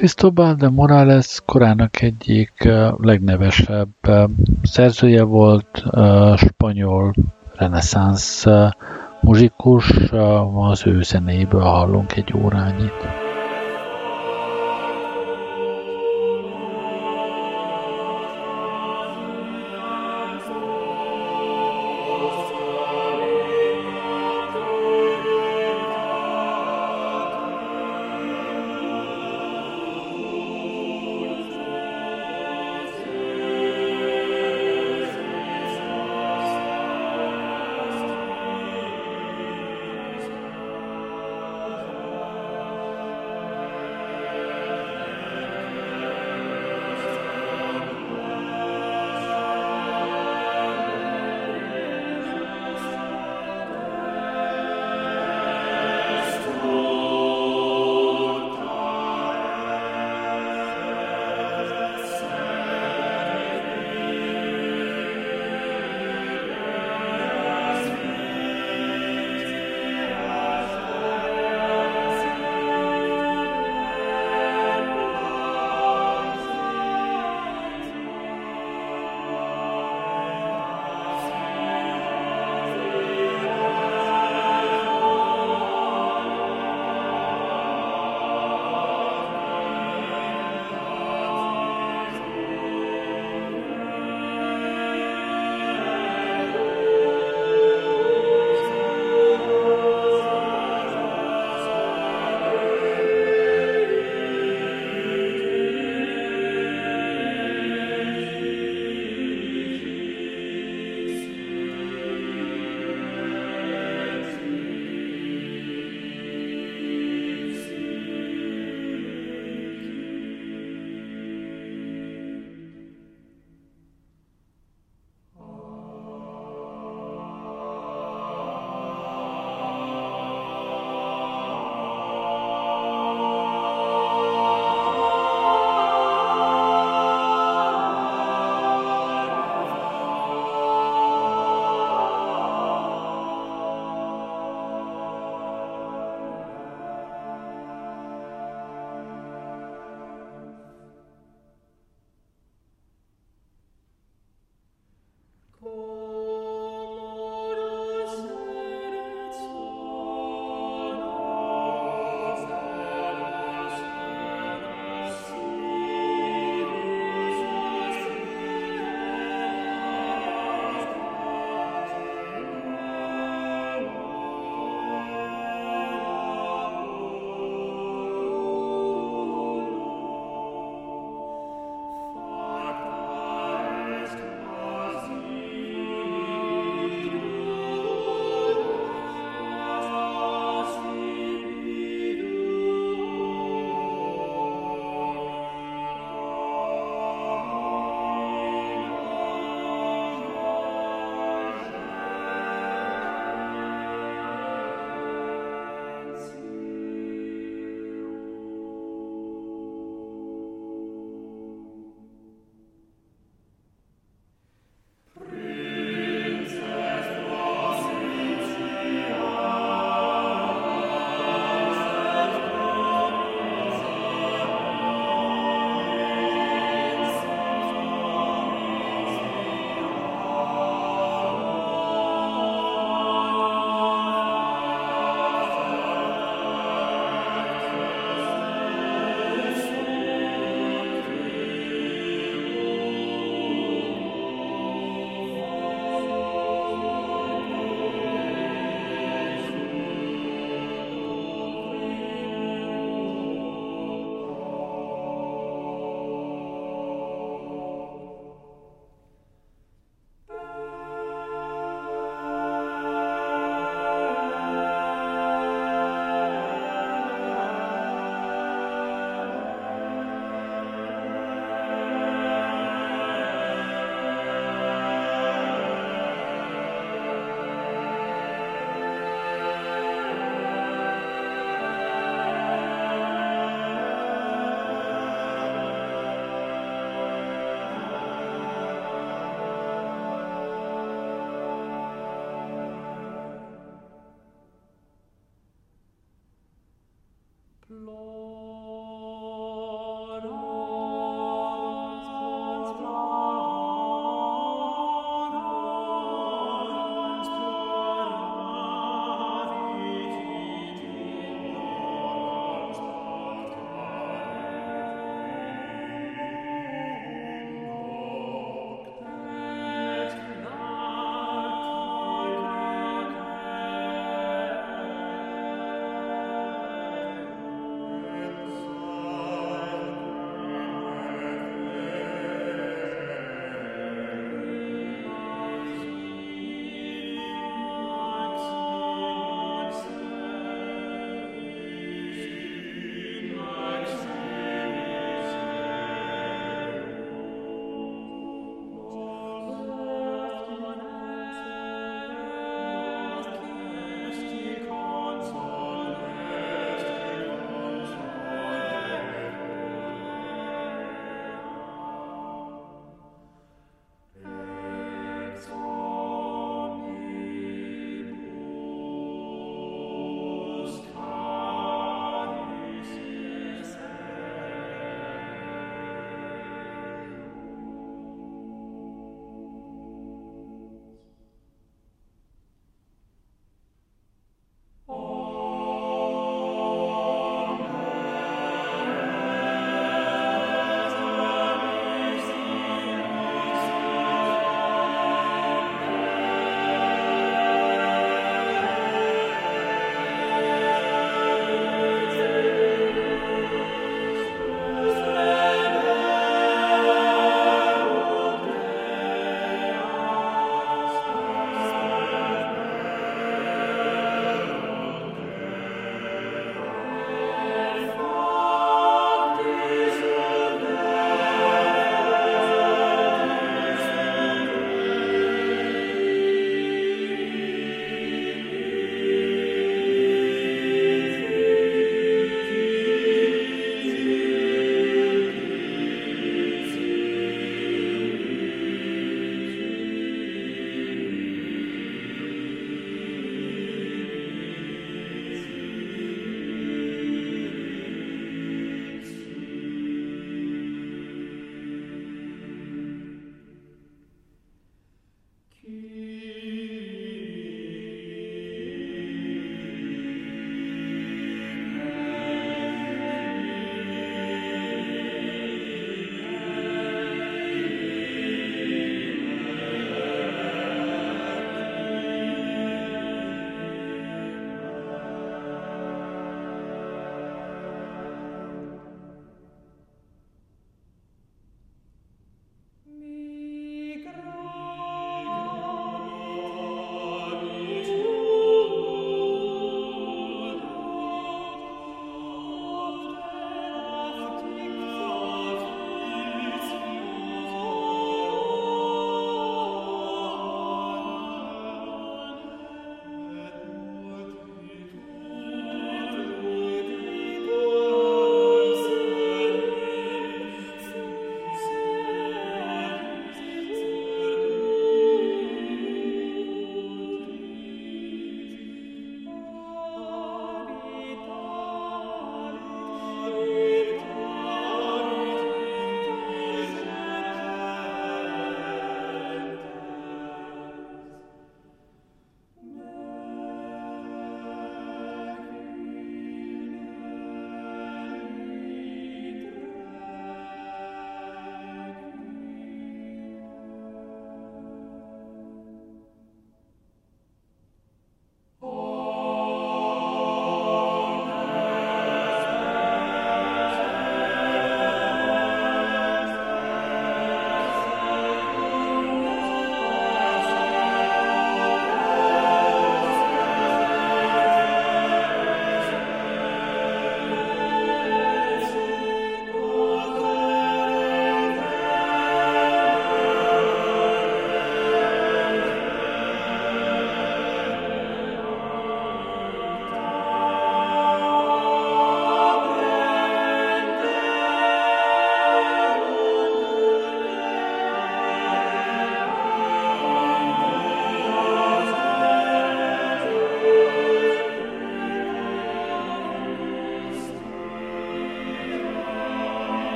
Cristobal de Morales korának egyik legnevesebb szerzője volt, spanyol reneszánsz muzsikus, az ő zenéiből hallunk egy órányit.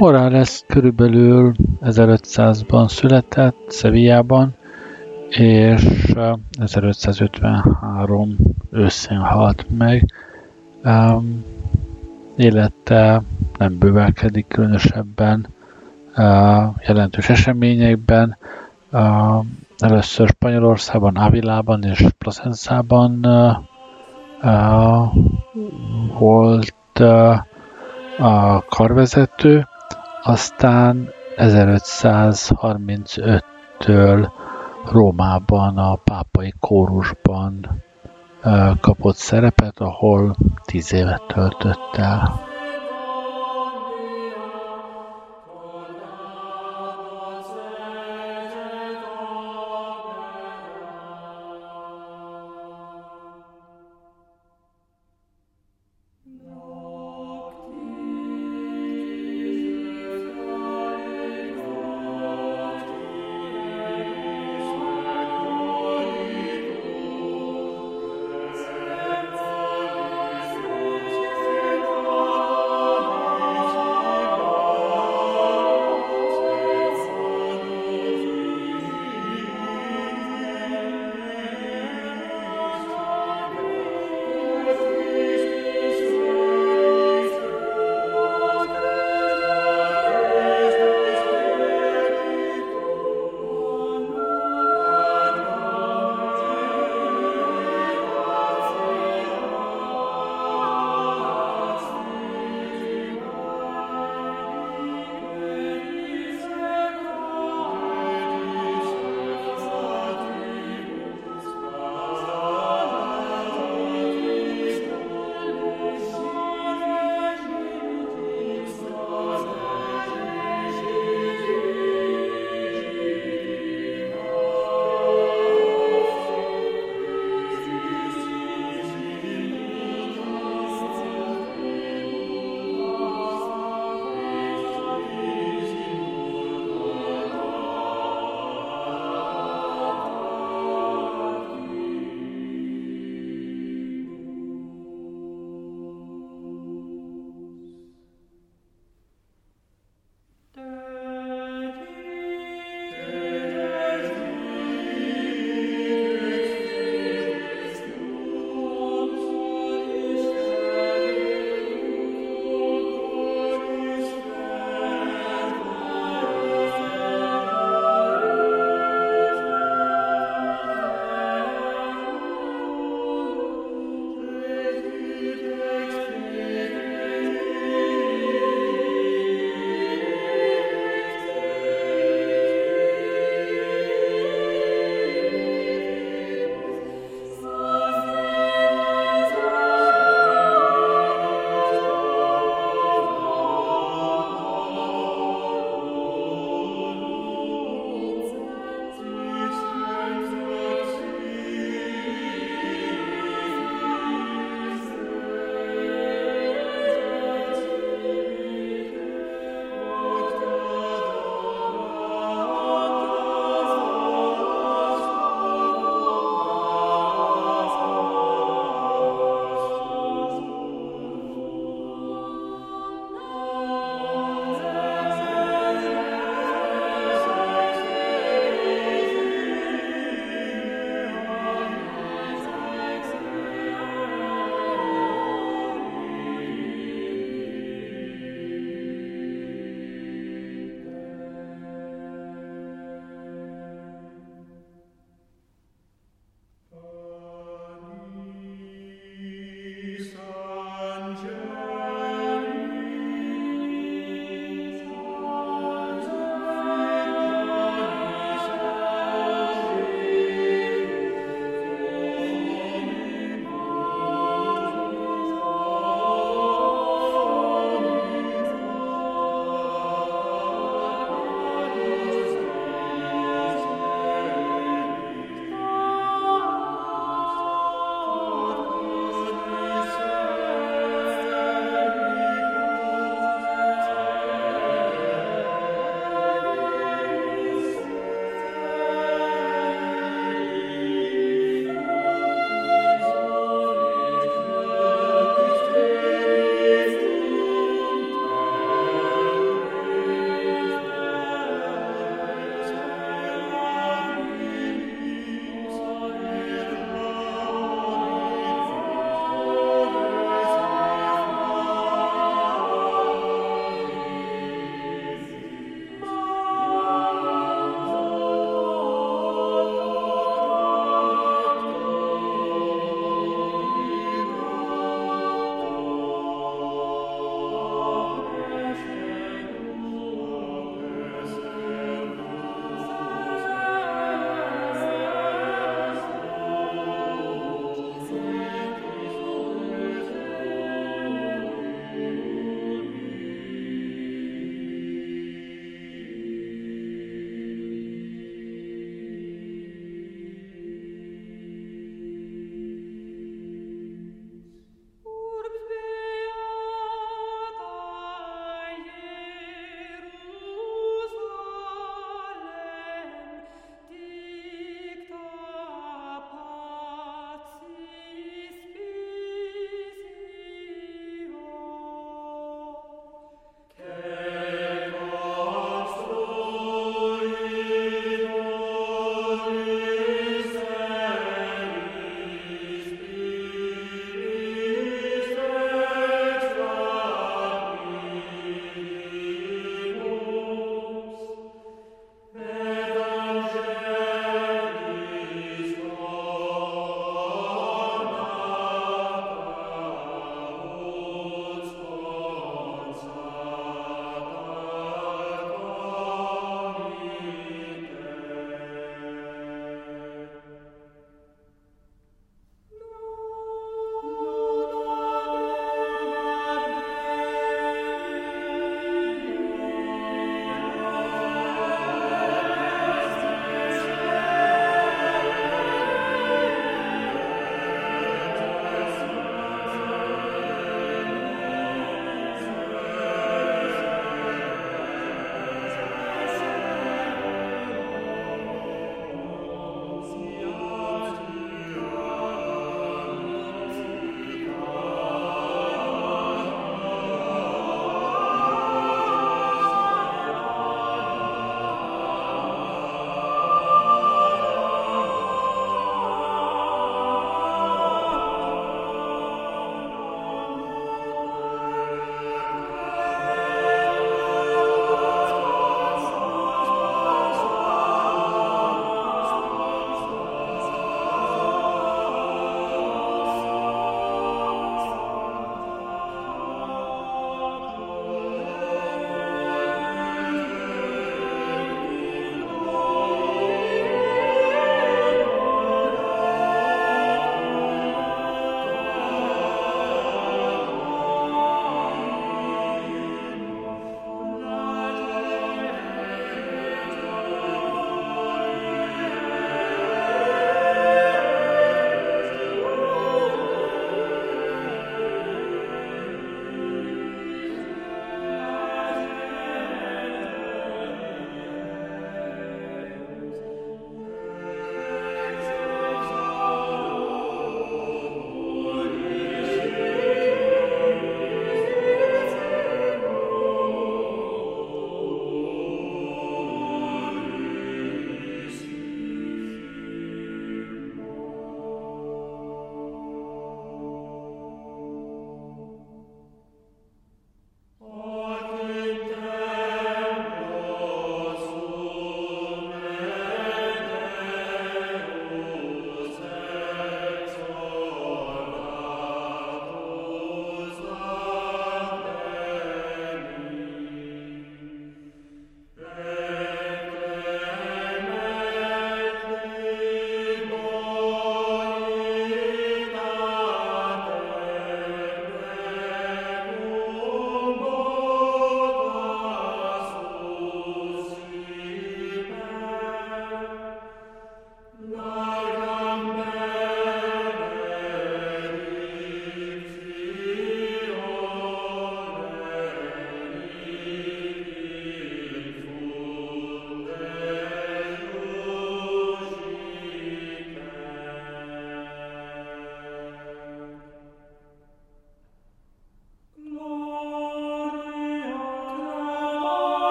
Morales körülbelül 1500-ban született Szevijában, és 1553 őszén halt meg. Um, élete nem bővelkedik különösebben uh, jelentős eseményekben. Uh, először Spanyolországban, Avilában és Placenzában uh, uh, volt uh, a karvezető, aztán 1535-től Rómában a pápai kórusban kapott szerepet, ahol tíz évet töltött el.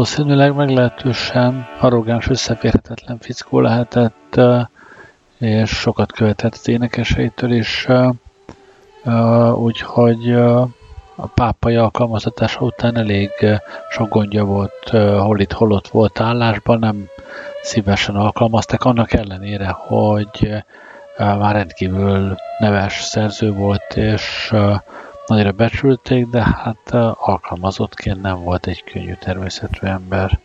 Valószínűleg meglehetősen arrogáns, összeférhetetlen fickó lehetett, és sokat követett az énekeseitől is, úgyhogy a pápai alkalmazatása után elég sok gondja volt, hol itt, hol ott volt állásban, nem szívesen alkalmazták, annak ellenére, hogy már rendkívül neves szerző volt, és nagyra becsülték, de hát alkalmazottként nem volt egy könnyű természetű ember.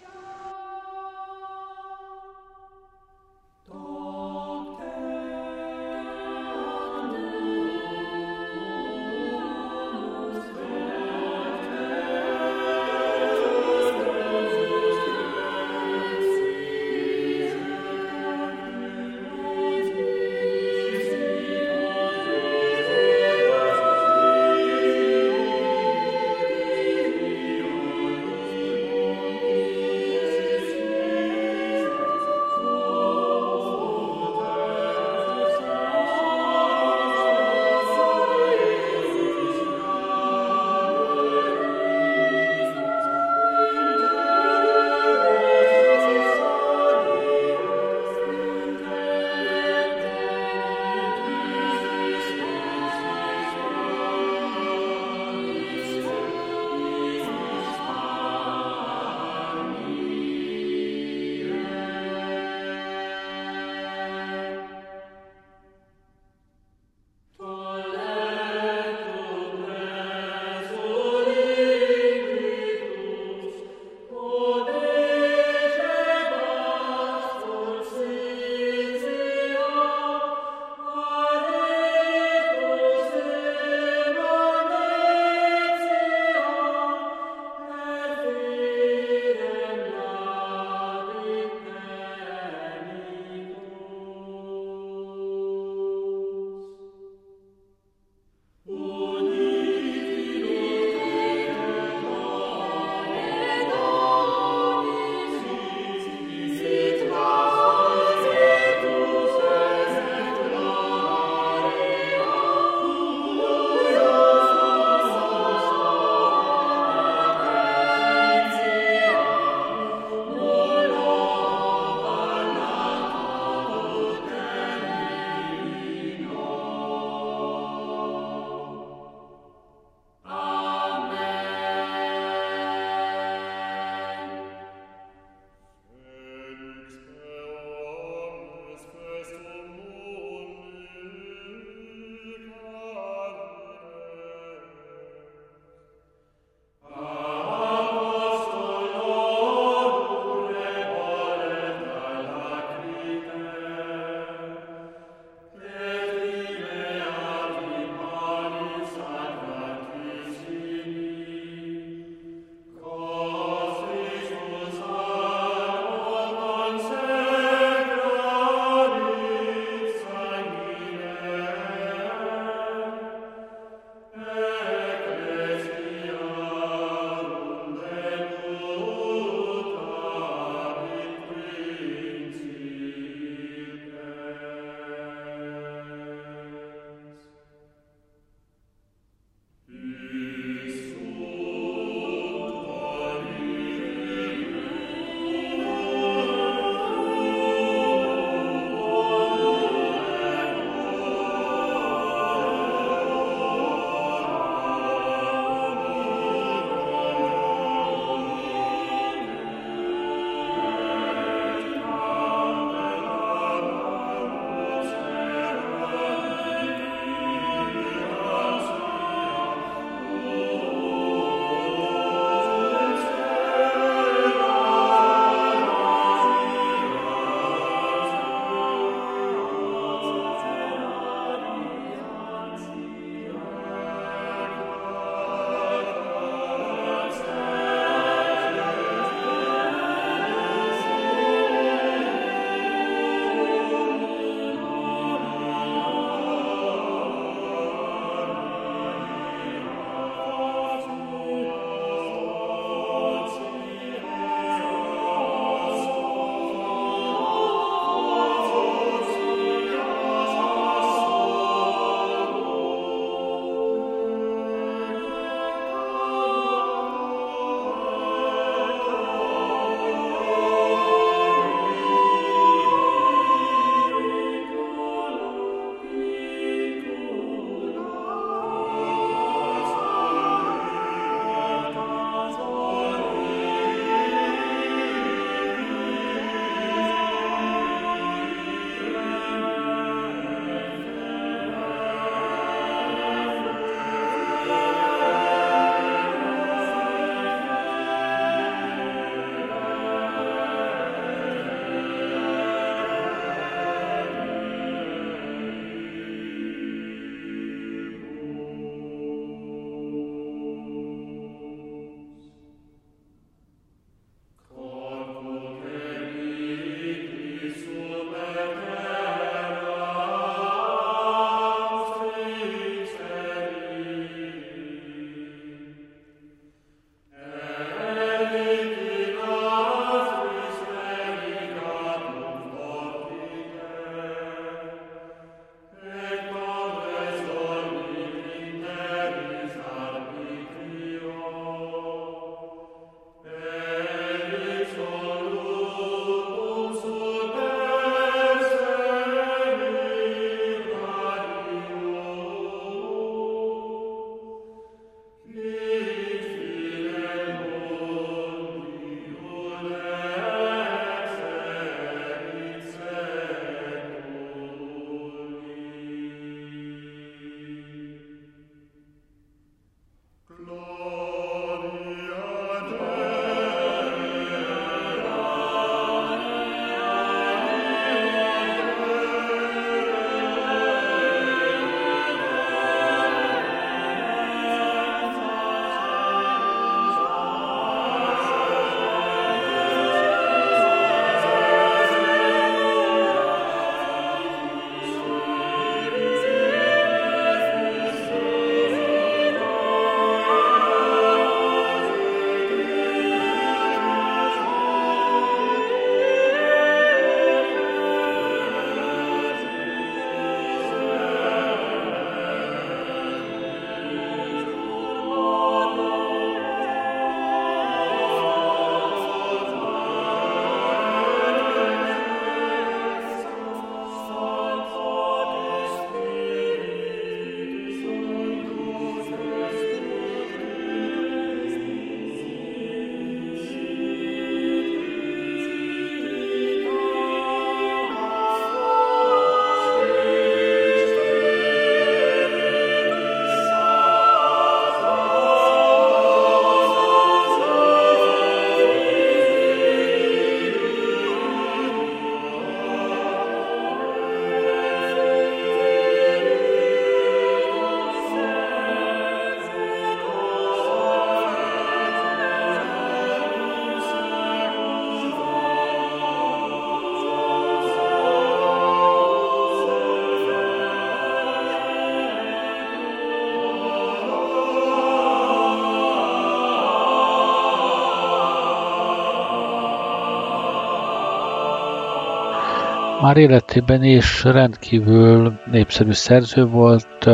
Már életében is rendkívül népszerű szerző volt,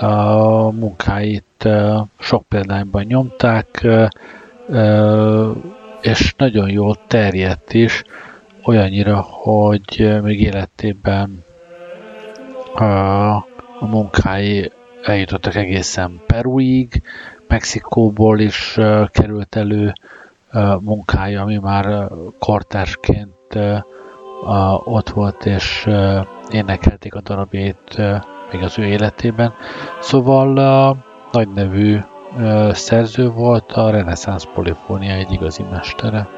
a munkáit sok példányban nyomták, és nagyon jól terjedt is, olyannyira, hogy még életében a munkái eljutottak egészen Peruig, Mexikóból is került elő munkája, ami már kortársként ott volt, és énekelték a darabjait még az ő életében. Szóval nagy nevű szerző volt, a reneszánsz polifónia egy igazi mestere.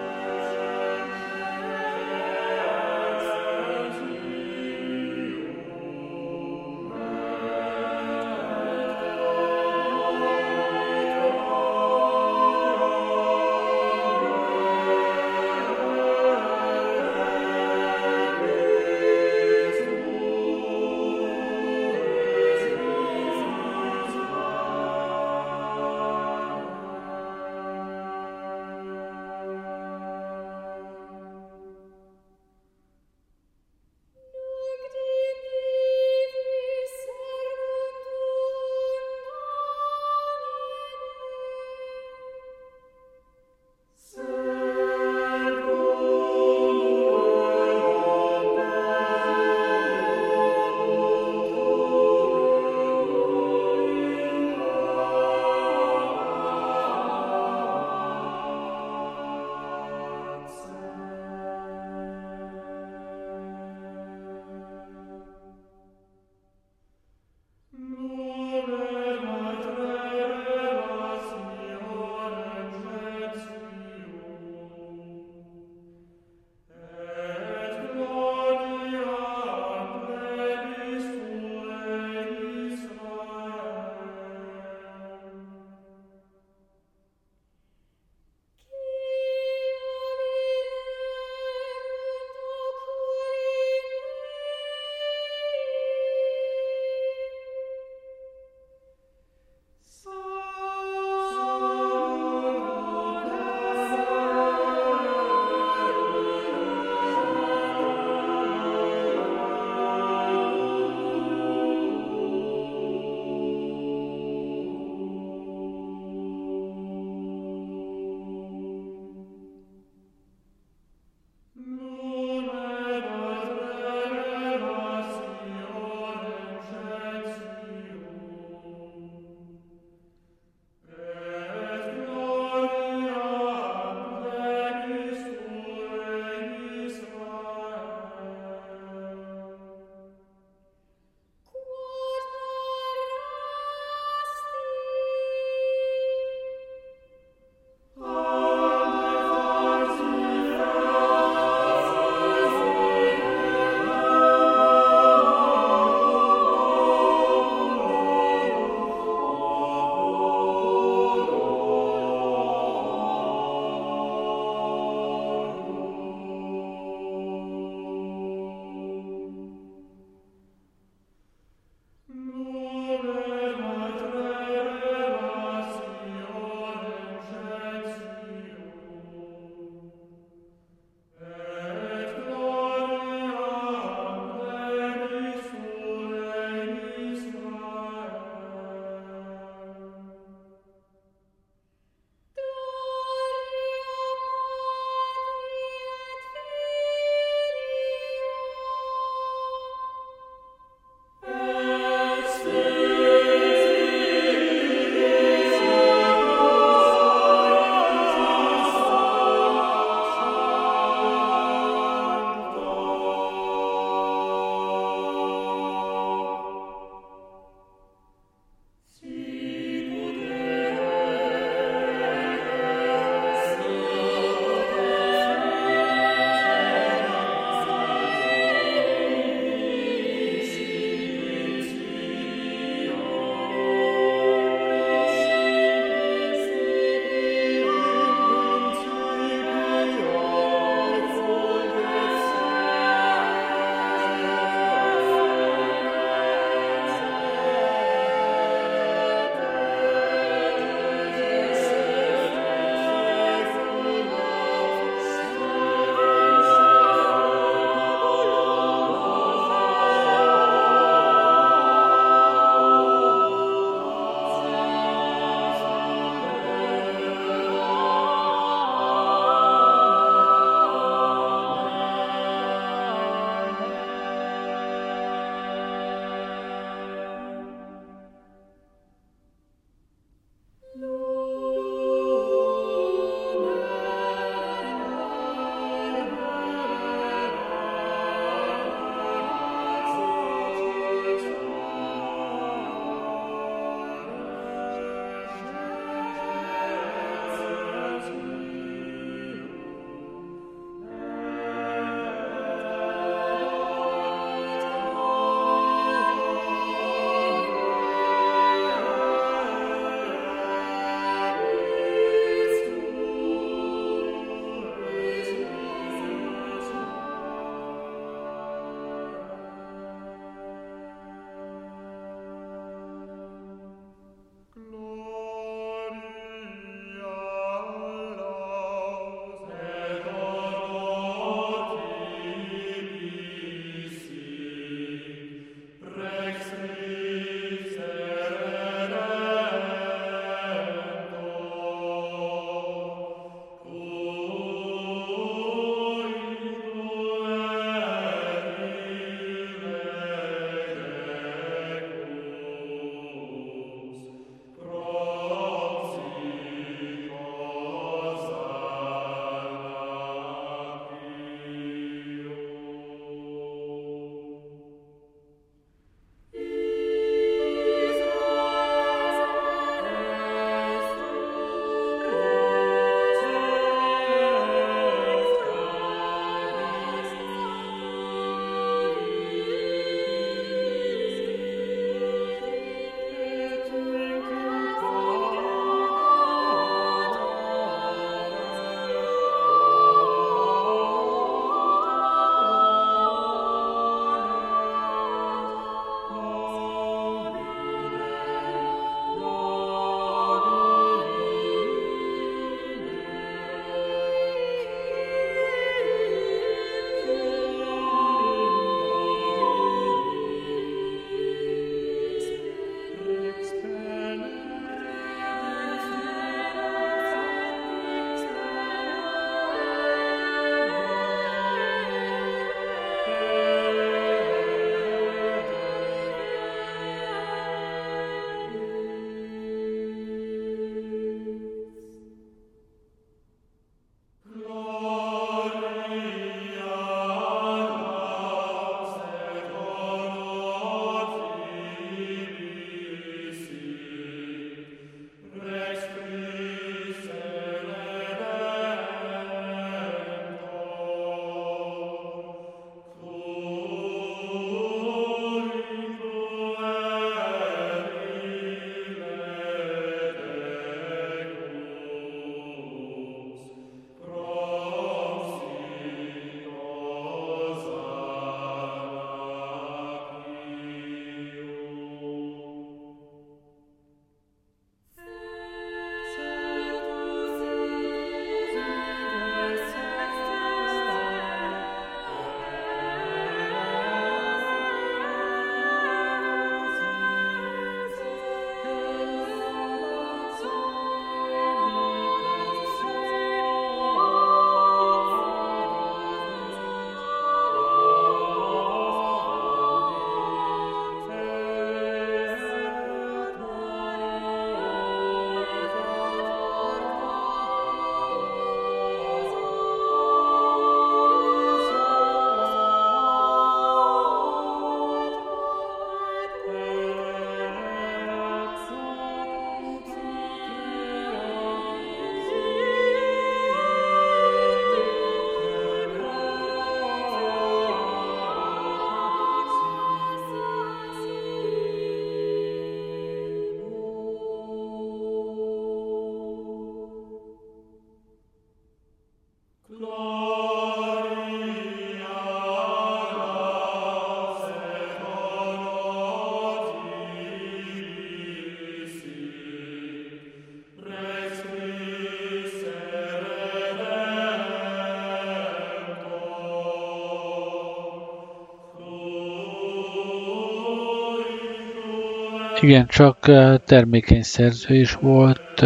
Igen, csak termékeny szerző is volt,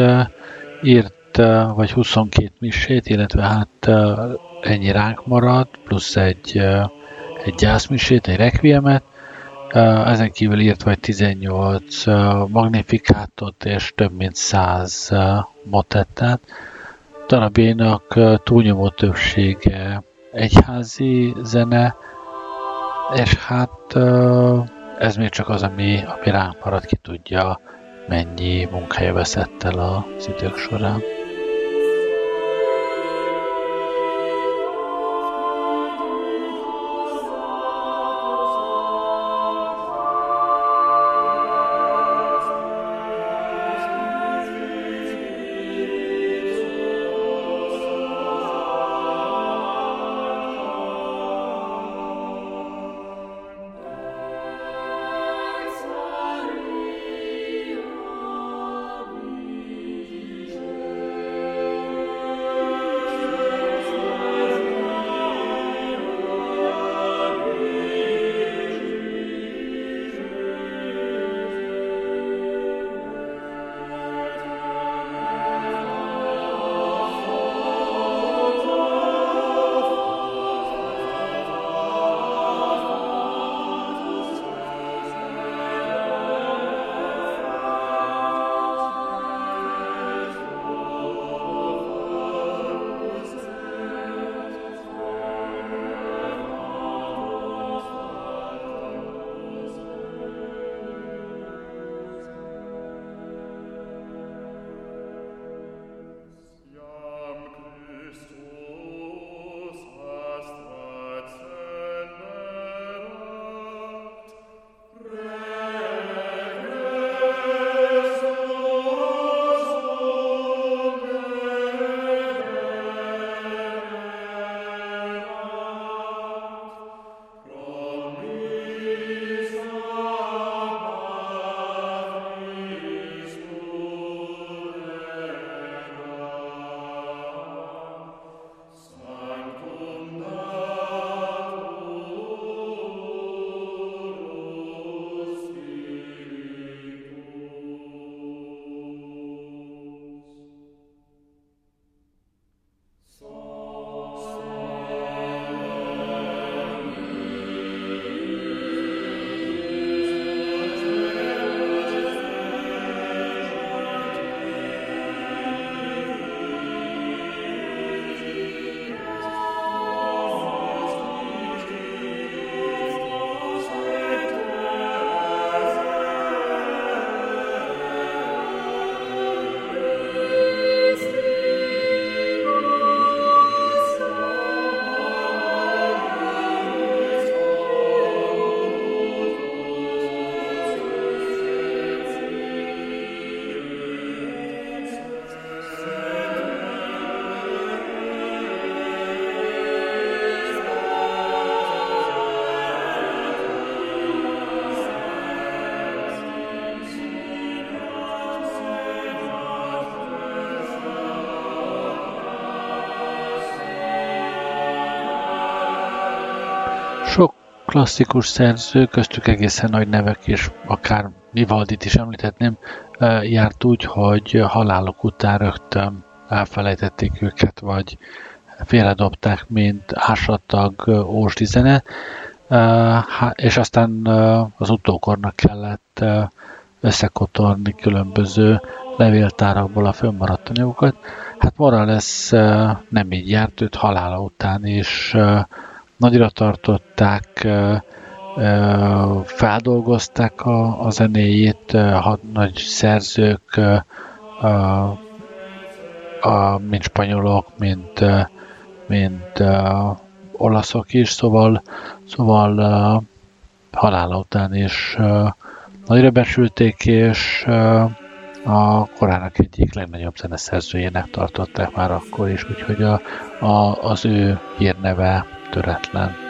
írt vagy 22 misét, illetve hát ennyi ránk maradt, plusz egy, egy gyászmisét, egy requiemet, ezen kívül írt vagy 18 magnifikátot és több mint 100 motettát. Darabjainak túlnyomó többsége egyházi zene, és hát ez még csak az, ami, ami ránk marad, ki tudja, mennyi munkája veszett el az idők során. Klasszikus szerző, köztük egészen nagy nevek, és akár Vivaldit is említhetném, járt úgy, hogy halálok után rögtön elfelejtették őket, vagy félredobták, mint ásatag ósdi zene, és aztán az utókornak kellett összekotorni különböző levéltárakból a fönnmaradt anyagokat. Hát Morales nem így járt, őt halála után is nagyra tartották, feldolgozták a, a zenéjét, a nagy szerzők, a, a, mint spanyolok, mint, mint a, olaszok is, szóval, szóval a, halála után is nagyra becsülték, és a korának egyik legnagyobb zeneszerzőjének tartották már akkor is, úgyhogy a, a, az ő hírneve töretlen.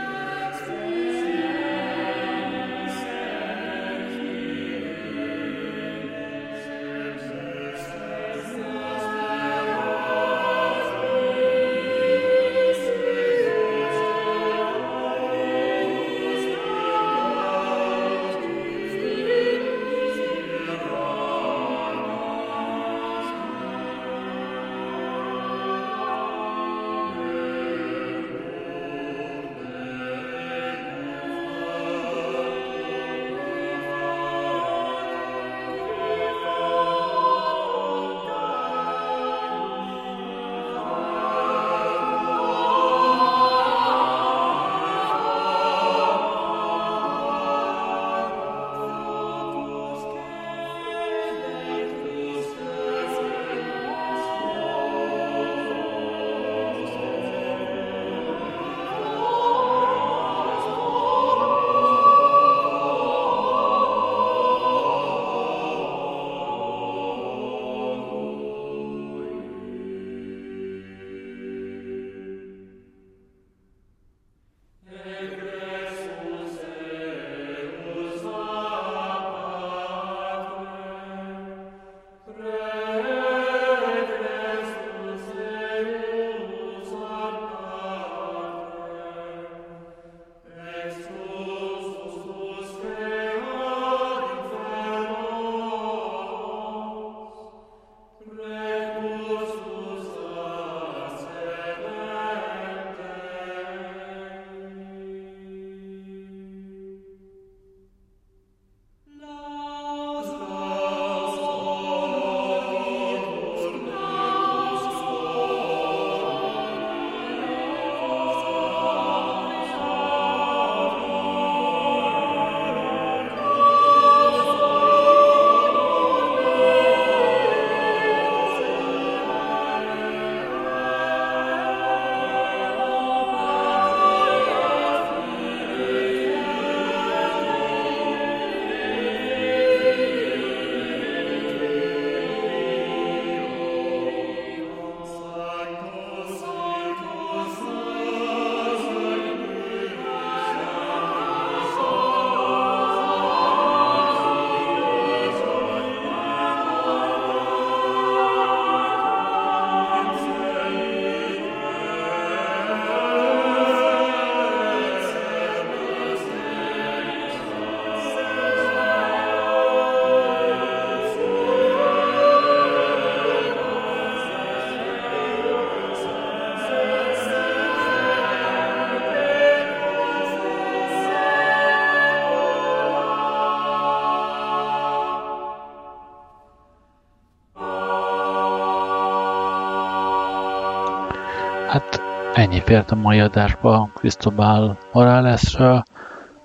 Ennyi fért a mai adásba Cristobal Moralesről.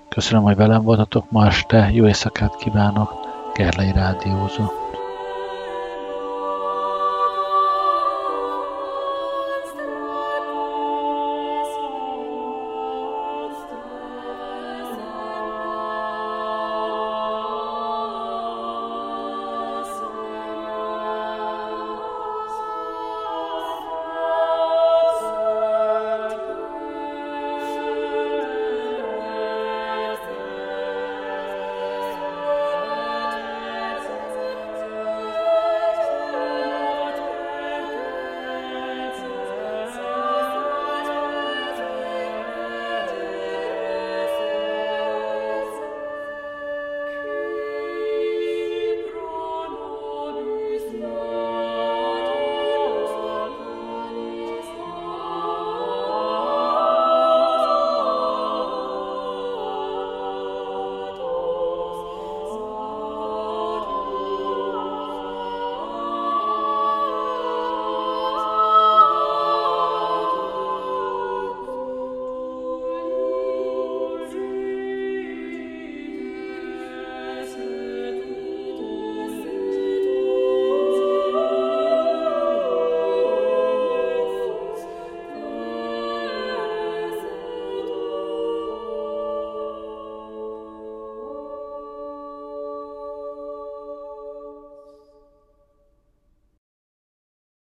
Köszönöm, hogy velem voltatok ma este. Jó éjszakát kívánok. Gerlei Rádiózó.